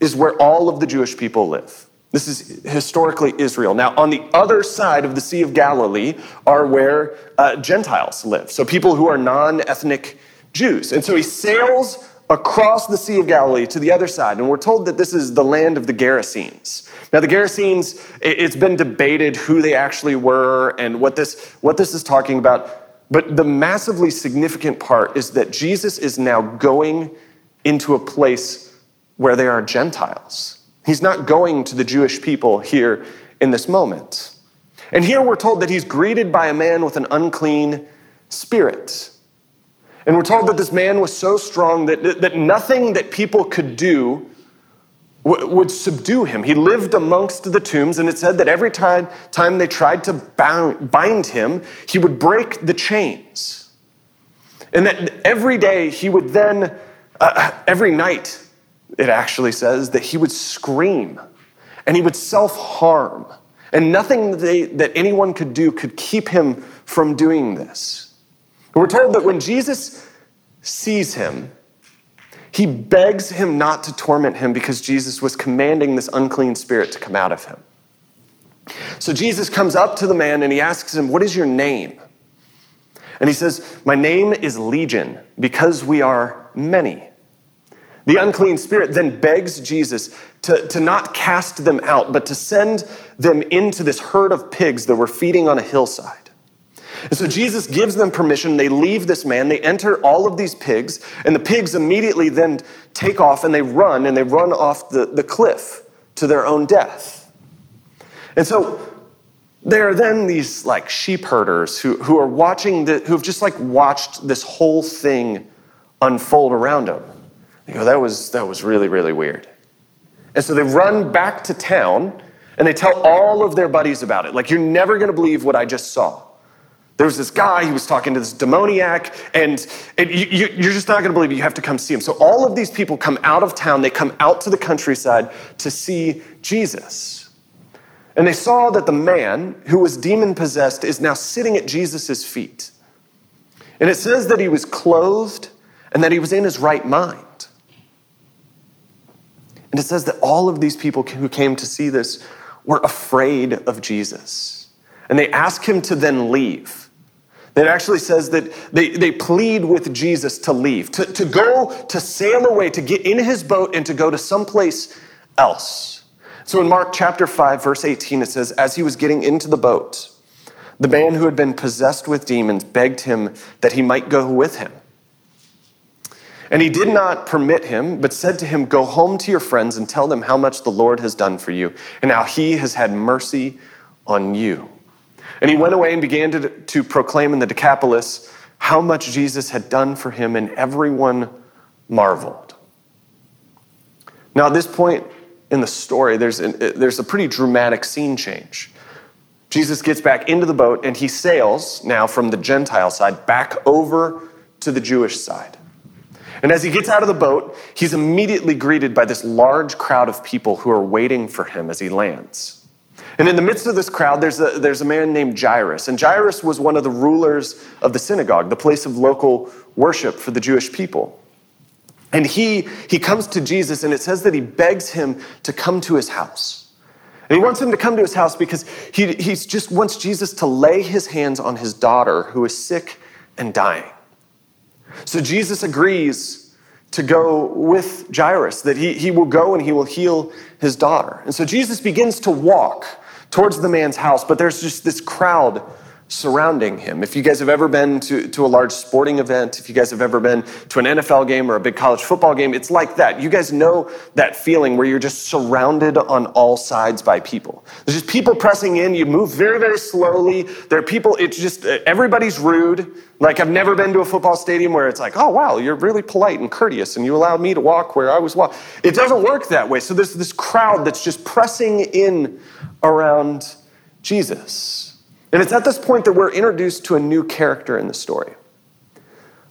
is where all of the Jewish people live. This is historically Israel. Now, on the other side of the Sea of Galilee are where uh, Gentiles live, so people who are non ethnic Jews. And so he sails across the Sea of Galilee to the other side, and we're told that this is the land of the Gerasenes. Now, the Gerasenes, it's been debated who they actually were and what this, what this is talking about. But the massively significant part is that Jesus is now going into a place where they are Gentiles. He's not going to the Jewish people here in this moment. And here we're told that he's greeted by a man with an unclean spirit. And we're told that this man was so strong that, that nothing that people could do would subdue him. He lived amongst the tombs, and it said that every time, time they tried to bound, bind him, he would break the chains. And that every day he would then, uh, every night, it actually says that he would scream and he would self harm. And nothing that, they, that anyone could do could keep him from doing this. we're told that when Jesus sees him, he begs him not to torment him because Jesus was commanding this unclean spirit to come out of him. So Jesus comes up to the man and he asks him, What is your name? And he says, My name is Legion because we are many. The unclean spirit then begs Jesus to, to not cast them out, but to send them into this herd of pigs that were feeding on a hillside. And so Jesus gives them permission. They leave this man. They enter all of these pigs, and the pigs immediately then take off and they run and they run off the, the cliff to their own death. And so there are then these like sheep herders who, who are watching, the, who've just like watched this whole thing unfold around them. They go, that was, that was really, really weird. And so they run back to town and they tell all of their buddies about it. Like, you're never going to believe what I just saw. There was this guy, he was talking to this demoniac, and, and you, are just not going to believe it. You have to come see him. So all of these people come out of town, they come out to the countryside to see Jesus. And they saw that the man who was demon possessed is now sitting at Jesus' feet. And it says that he was clothed and that he was in his right mind. And it says that all of these people who came to see this were afraid of Jesus. And they ask him to then leave. It actually says that they, they plead with Jesus to leave, to, to go, to sail away, to get in his boat and to go to someplace else. So in Mark chapter 5, verse 18, it says, As he was getting into the boat, the man who had been possessed with demons begged him that he might go with him. And he did not permit him, but said to him, Go home to your friends and tell them how much the Lord has done for you, and how he has had mercy on you. And he went away and began to, to proclaim in the Decapolis how much Jesus had done for him, and everyone marveled. Now, at this point in the story, there's, an, there's a pretty dramatic scene change. Jesus gets back into the boat and he sails now from the Gentile side back over to the Jewish side. And as he gets out of the boat, he's immediately greeted by this large crowd of people who are waiting for him as he lands. And in the midst of this crowd, there's a, there's a man named Jairus. And Jairus was one of the rulers of the synagogue, the place of local worship for the Jewish people. And he, he comes to Jesus, and it says that he begs him to come to his house. And he wants him to come to his house because he he's just wants Jesus to lay his hands on his daughter who is sick and dying. So Jesus agrees to go with Jairus, that he, he will go and he will heal his daughter. And so Jesus begins to walk towards the man's house, but there's just this crowd surrounding him. If you guys have ever been to, to a large sporting event, if you guys have ever been to an NFL game or a big college football game, it's like that. You guys know that feeling where you're just surrounded on all sides by people. There's just people pressing in. You move very, very slowly. There are people, it's just, everybody's rude. Like, I've never been to a football stadium where it's like, oh, wow, you're really polite and courteous and you allowed me to walk where I was walking. It doesn't work that way. So there's this crowd that's just pressing in around Jesus. And it's at this point that we're introduced to a new character in the story.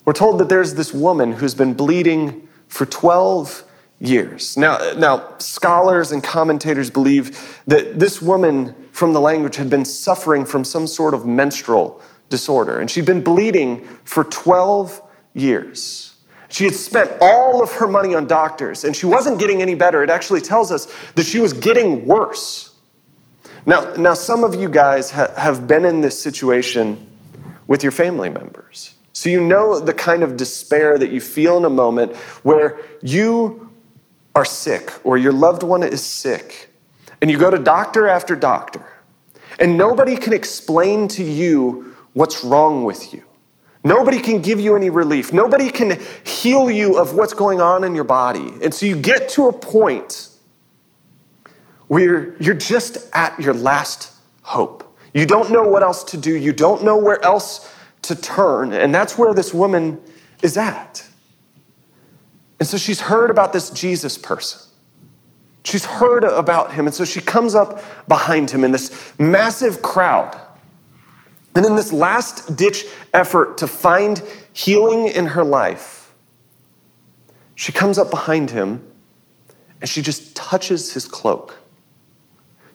We're told that there's this woman who's been bleeding for 12 years. Now, now, scholars and commentators believe that this woman from the language had been suffering from some sort of menstrual disorder, and she'd been bleeding for 12 years. She had spent all of her money on doctors, and she wasn't getting any better. It actually tells us that she was getting worse. Now, now some of you guys ha- have been in this situation with your family members. So you know the kind of despair that you feel in a moment where you are sick or your loved one is sick, and you go to doctor after doctor, and nobody can explain to you what's wrong with you. Nobody can give you any relief. Nobody can heal you of what's going on in your body. And so you get to a point where you're just at your last hope. You don't know what else to do, you don't know where else to turn. And that's where this woman is at. And so she's heard about this Jesus person. She's heard about him. And so she comes up behind him in this massive crowd. And in this last ditch effort to find healing in her life, she comes up behind him and she just touches his cloak.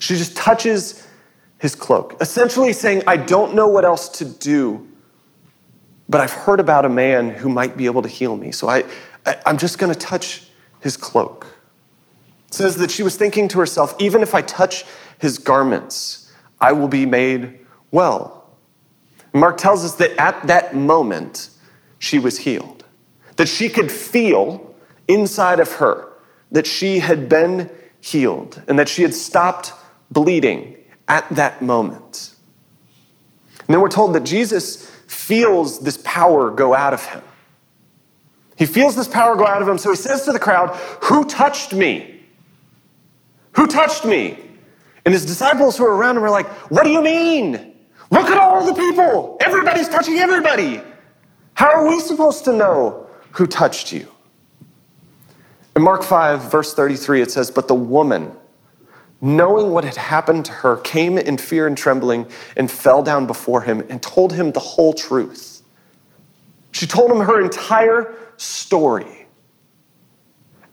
She just touches his cloak, essentially saying, I don't know what else to do, but I've heard about a man who might be able to heal me. So I, I, am just going to touch his cloak. It says that she was thinking to herself, even if I touch his garments, I will be made well. Mark tells us that at that moment, she was healed, that she could feel inside of her that she had been healed and that she had stopped bleeding at that moment. And then we're told that Jesus feels this power go out of him. He feels this power go out of him, so he says to the crowd, Who touched me? Who touched me? And his disciples who are around him are like, What do you mean? Look at all the people. Everybody's touching everybody. How are we supposed to know who touched you? In Mark 5, verse 33, it says, But the woman, knowing what had happened to her, came in fear and trembling and fell down before him and told him the whole truth. She told him her entire story.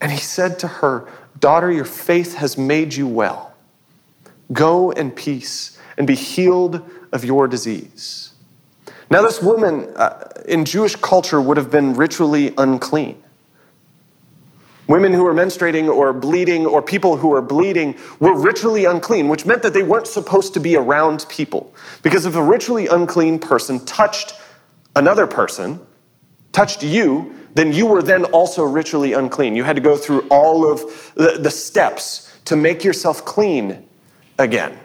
And he said to her, Daughter, your faith has made you well. Go in peace and be healed of your disease. Now, this woman uh, in Jewish culture would have been ritually unclean. Women who were menstruating or bleeding, or people who were bleeding, were ritually unclean, which meant that they weren't supposed to be around people. Because if a ritually unclean person touched another person, touched you, then you were then also ritually unclean. You had to go through all of the, the steps to make yourself clean again.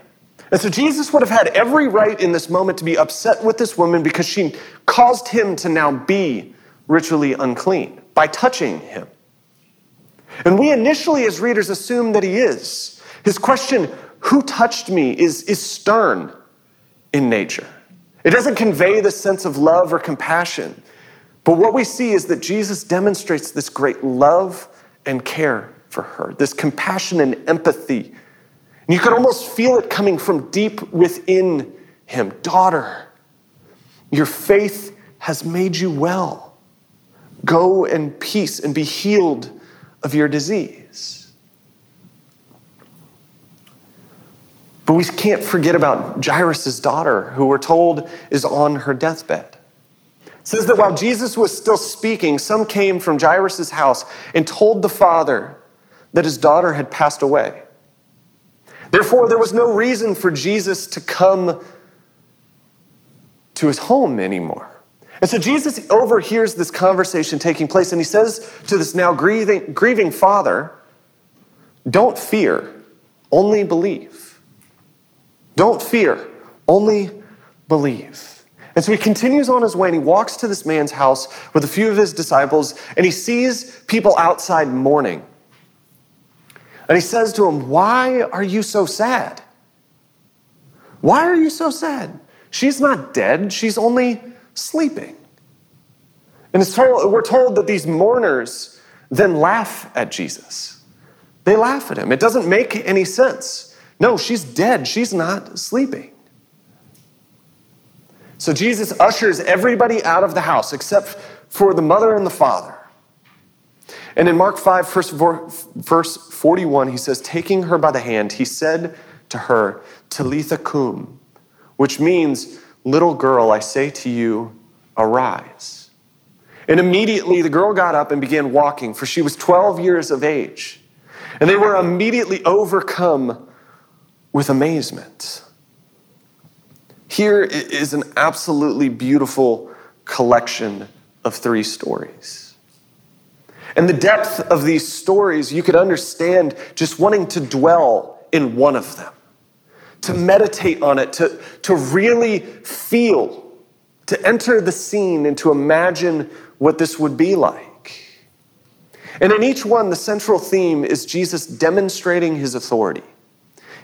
And so Jesus would have had every right in this moment to be upset with this woman because she caused him to now be ritually unclean by touching him. And we initially, as readers, assume that he is. His question, who touched me, is, is stern in nature. It doesn't convey the sense of love or compassion. But what we see is that Jesus demonstrates this great love and care for her, this compassion and empathy and you could almost feel it coming from deep within him. Daughter, your faith has made you well. Go in peace and be healed of your disease. But we can't forget about Jairus' daughter, who we're told is on her deathbed. It says that while Jesus was still speaking, some came from Jairus' house and told the father that his daughter had passed away. Therefore, there was no reason for Jesus to come to his home anymore. And so Jesus overhears this conversation taking place, and he says to this now grieving, grieving father, Don't fear, only believe. Don't fear, only believe. And so he continues on his way and he walks to this man's house with a few of his disciples, and he sees people outside mourning. And he says to him, Why are you so sad? Why are you so sad? She's not dead, she's only sleeping. And told, we're told that these mourners then laugh at Jesus. They laugh at him. It doesn't make any sense. No, she's dead, she's not sleeping. So Jesus ushers everybody out of the house except for the mother and the father. And in Mark 5, verse 41, he says, Taking her by the hand, he said to her, Talitha cum, which means, Little girl, I say to you, arise. And immediately the girl got up and began walking, for she was 12 years of age. And they were immediately overcome with amazement. Here is an absolutely beautiful collection of three stories. And the depth of these stories, you could understand just wanting to dwell in one of them, to meditate on it, to, to really feel, to enter the scene and to imagine what this would be like. And in each one, the central theme is Jesus demonstrating his authority.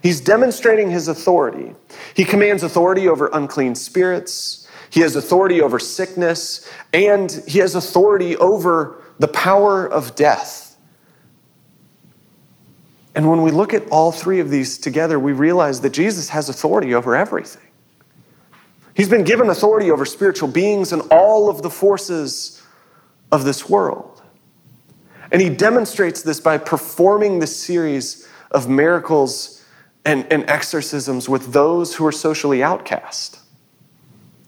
He's demonstrating his authority. He commands authority over unclean spirits, he has authority over sickness, and he has authority over the power of death. And when we look at all three of these together, we realize that Jesus has authority over everything. He's been given authority over spiritual beings and all of the forces of this world. And he demonstrates this by performing this series of miracles and, and exorcisms with those who are socially outcast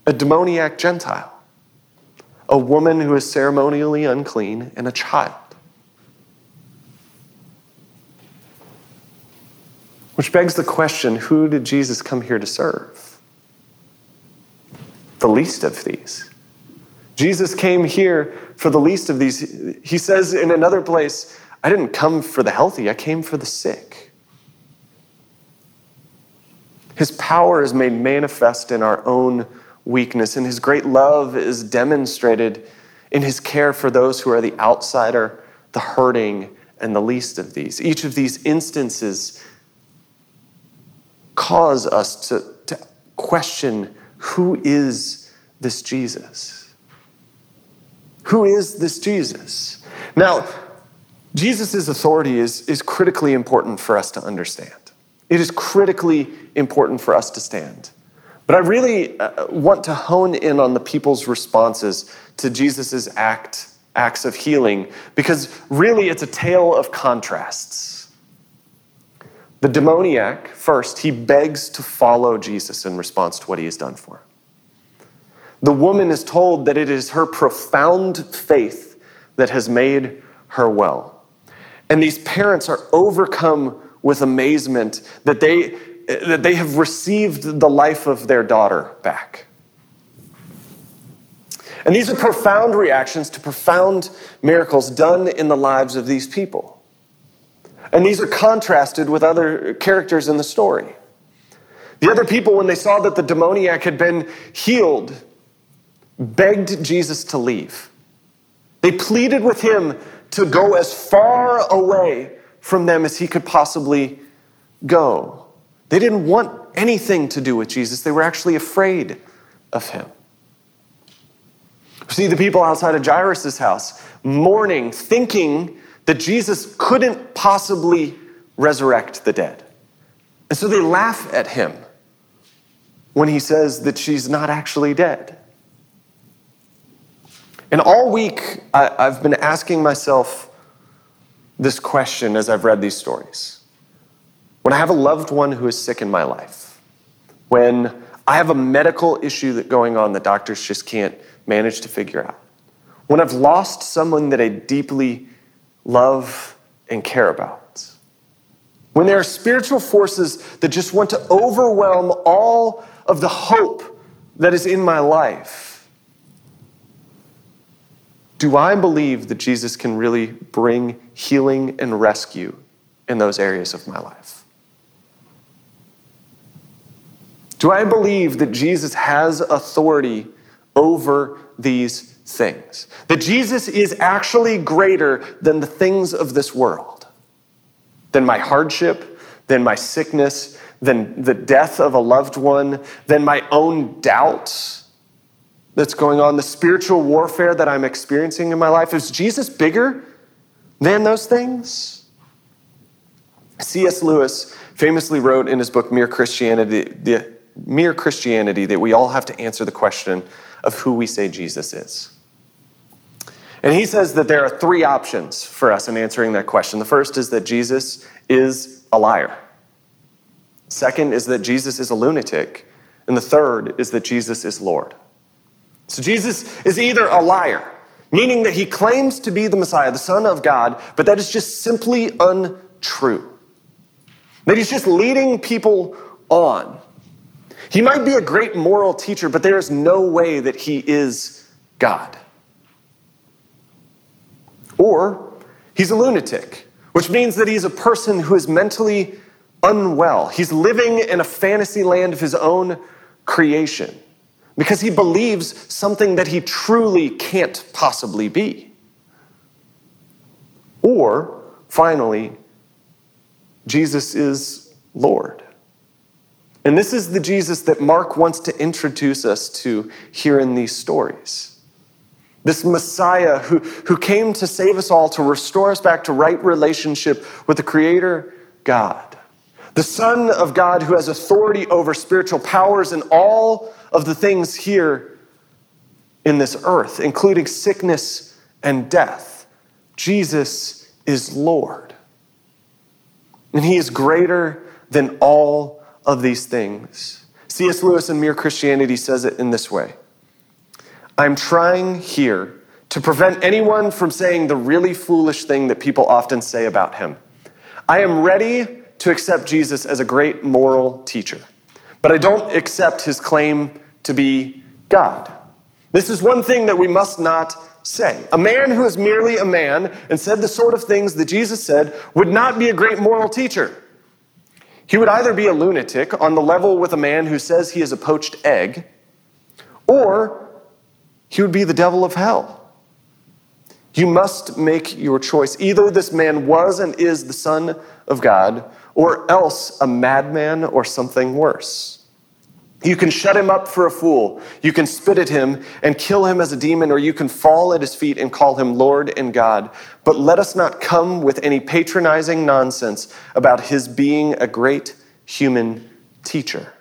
a demoniac Gentile, a woman who is ceremonially unclean, and a child. Which begs the question who did Jesus come here to serve? The least of these. Jesus came here for the least of these. He says in another place, I didn't come for the healthy, I came for the sick. His power is made manifest in our own weakness, and his great love is demonstrated in his care for those who are the outsider, the hurting, and the least of these. Each of these instances cause us to, to question who is this Jesus? Who is this Jesus? Now, Jesus' authority is, is critically important for us to understand. It is critically important for us to stand. But I really uh, want to hone in on the people's responses to Jesus' act, acts of healing, because really it's a tale of contrasts. The demoniac, first, he begs to follow Jesus in response to what he has done for him. The woman is told that it is her profound faith that has made her well. And these parents are overcome with amazement that they that they have received the life of their daughter back. And these are profound reactions to profound miracles done in the lives of these people. And these are contrasted with other characters in the story. The other people, when they saw that the demoniac had been healed, begged Jesus to leave. They pleaded with him to go as far away from them as he could possibly go. They didn't want anything to do with Jesus, they were actually afraid of him. See the people outside of Jairus' house mourning, thinking that Jesus couldn't possibly resurrect the dead. And so they laugh at him when he says that she's not actually dead. And all week, I, have been asking myself this question as I've read these stories when I have a loved one who is sick in my life, when I have a medical issue that going on that doctors just can't manage to figure out, when I've lost someone that I deeply love and care about, when there are spiritual forces that just want to overwhelm all of the hope that is in my life, do I believe that Jesus can really bring healing and rescue in those areas of my life? Do I believe that Jesus has authority over these things? That Jesus is actually greater than the things of this world, than my hardship, than my sickness, than the death of a loved one, than my own doubts that's going on, the spiritual warfare that I'm experiencing in my life? Is Jesus bigger than those things? C.S. Lewis famously wrote in his book Mere Christianity the mere Christianity that we all have to answer the question of who we say Jesus is. And he says that there are three options for us in answering that question. The first is that Jesus is a liar. Second is that Jesus is a lunatic. And the third is that Jesus is Lord. So Jesus is either a liar, meaning that he claims to be the Messiah, the Son of God, but that is just simply untrue. That he's just leading people on. He might be a great moral teacher, but there is no way that he is God. Or he's a lunatic, which means that he's a person who is mentally unwell. He's living in a fantasy land of his own creation because he believes something that he truly can't possibly be. Or, finally, Jesus is Lord. And this is the Jesus that Mark wants to introduce us to here in these stories. This Messiah who, who came to save us all, to restore us back to right relationship with the Creator God. The Son of God who has authority over spiritual powers and all of the things here in this earth, including sickness and death. Jesus is Lord. And he is greater than all of these things. C.S. Lewis in Mere Christianity says it in this way I'm trying here to prevent anyone from saying the really foolish thing that people often say about him. I am ready to accept Jesus as a great moral teacher, but I don't accept his claim to be God. This is one thing that we must not say. A man who is merely a man and said the sort of things that Jesus said would not be a great moral teacher. He would either be a lunatic on the level with a man who says he is a poached egg, or he would be the devil of hell. You must make your choice. Either this man was and is the Son of God, or else a madman or something worse. You can shut him up for a fool. You can spit at him and kill him as a demon, or you can fall at his feet and call him Lord and God. But let us not come with any patronizing nonsense about his being a great human teacher.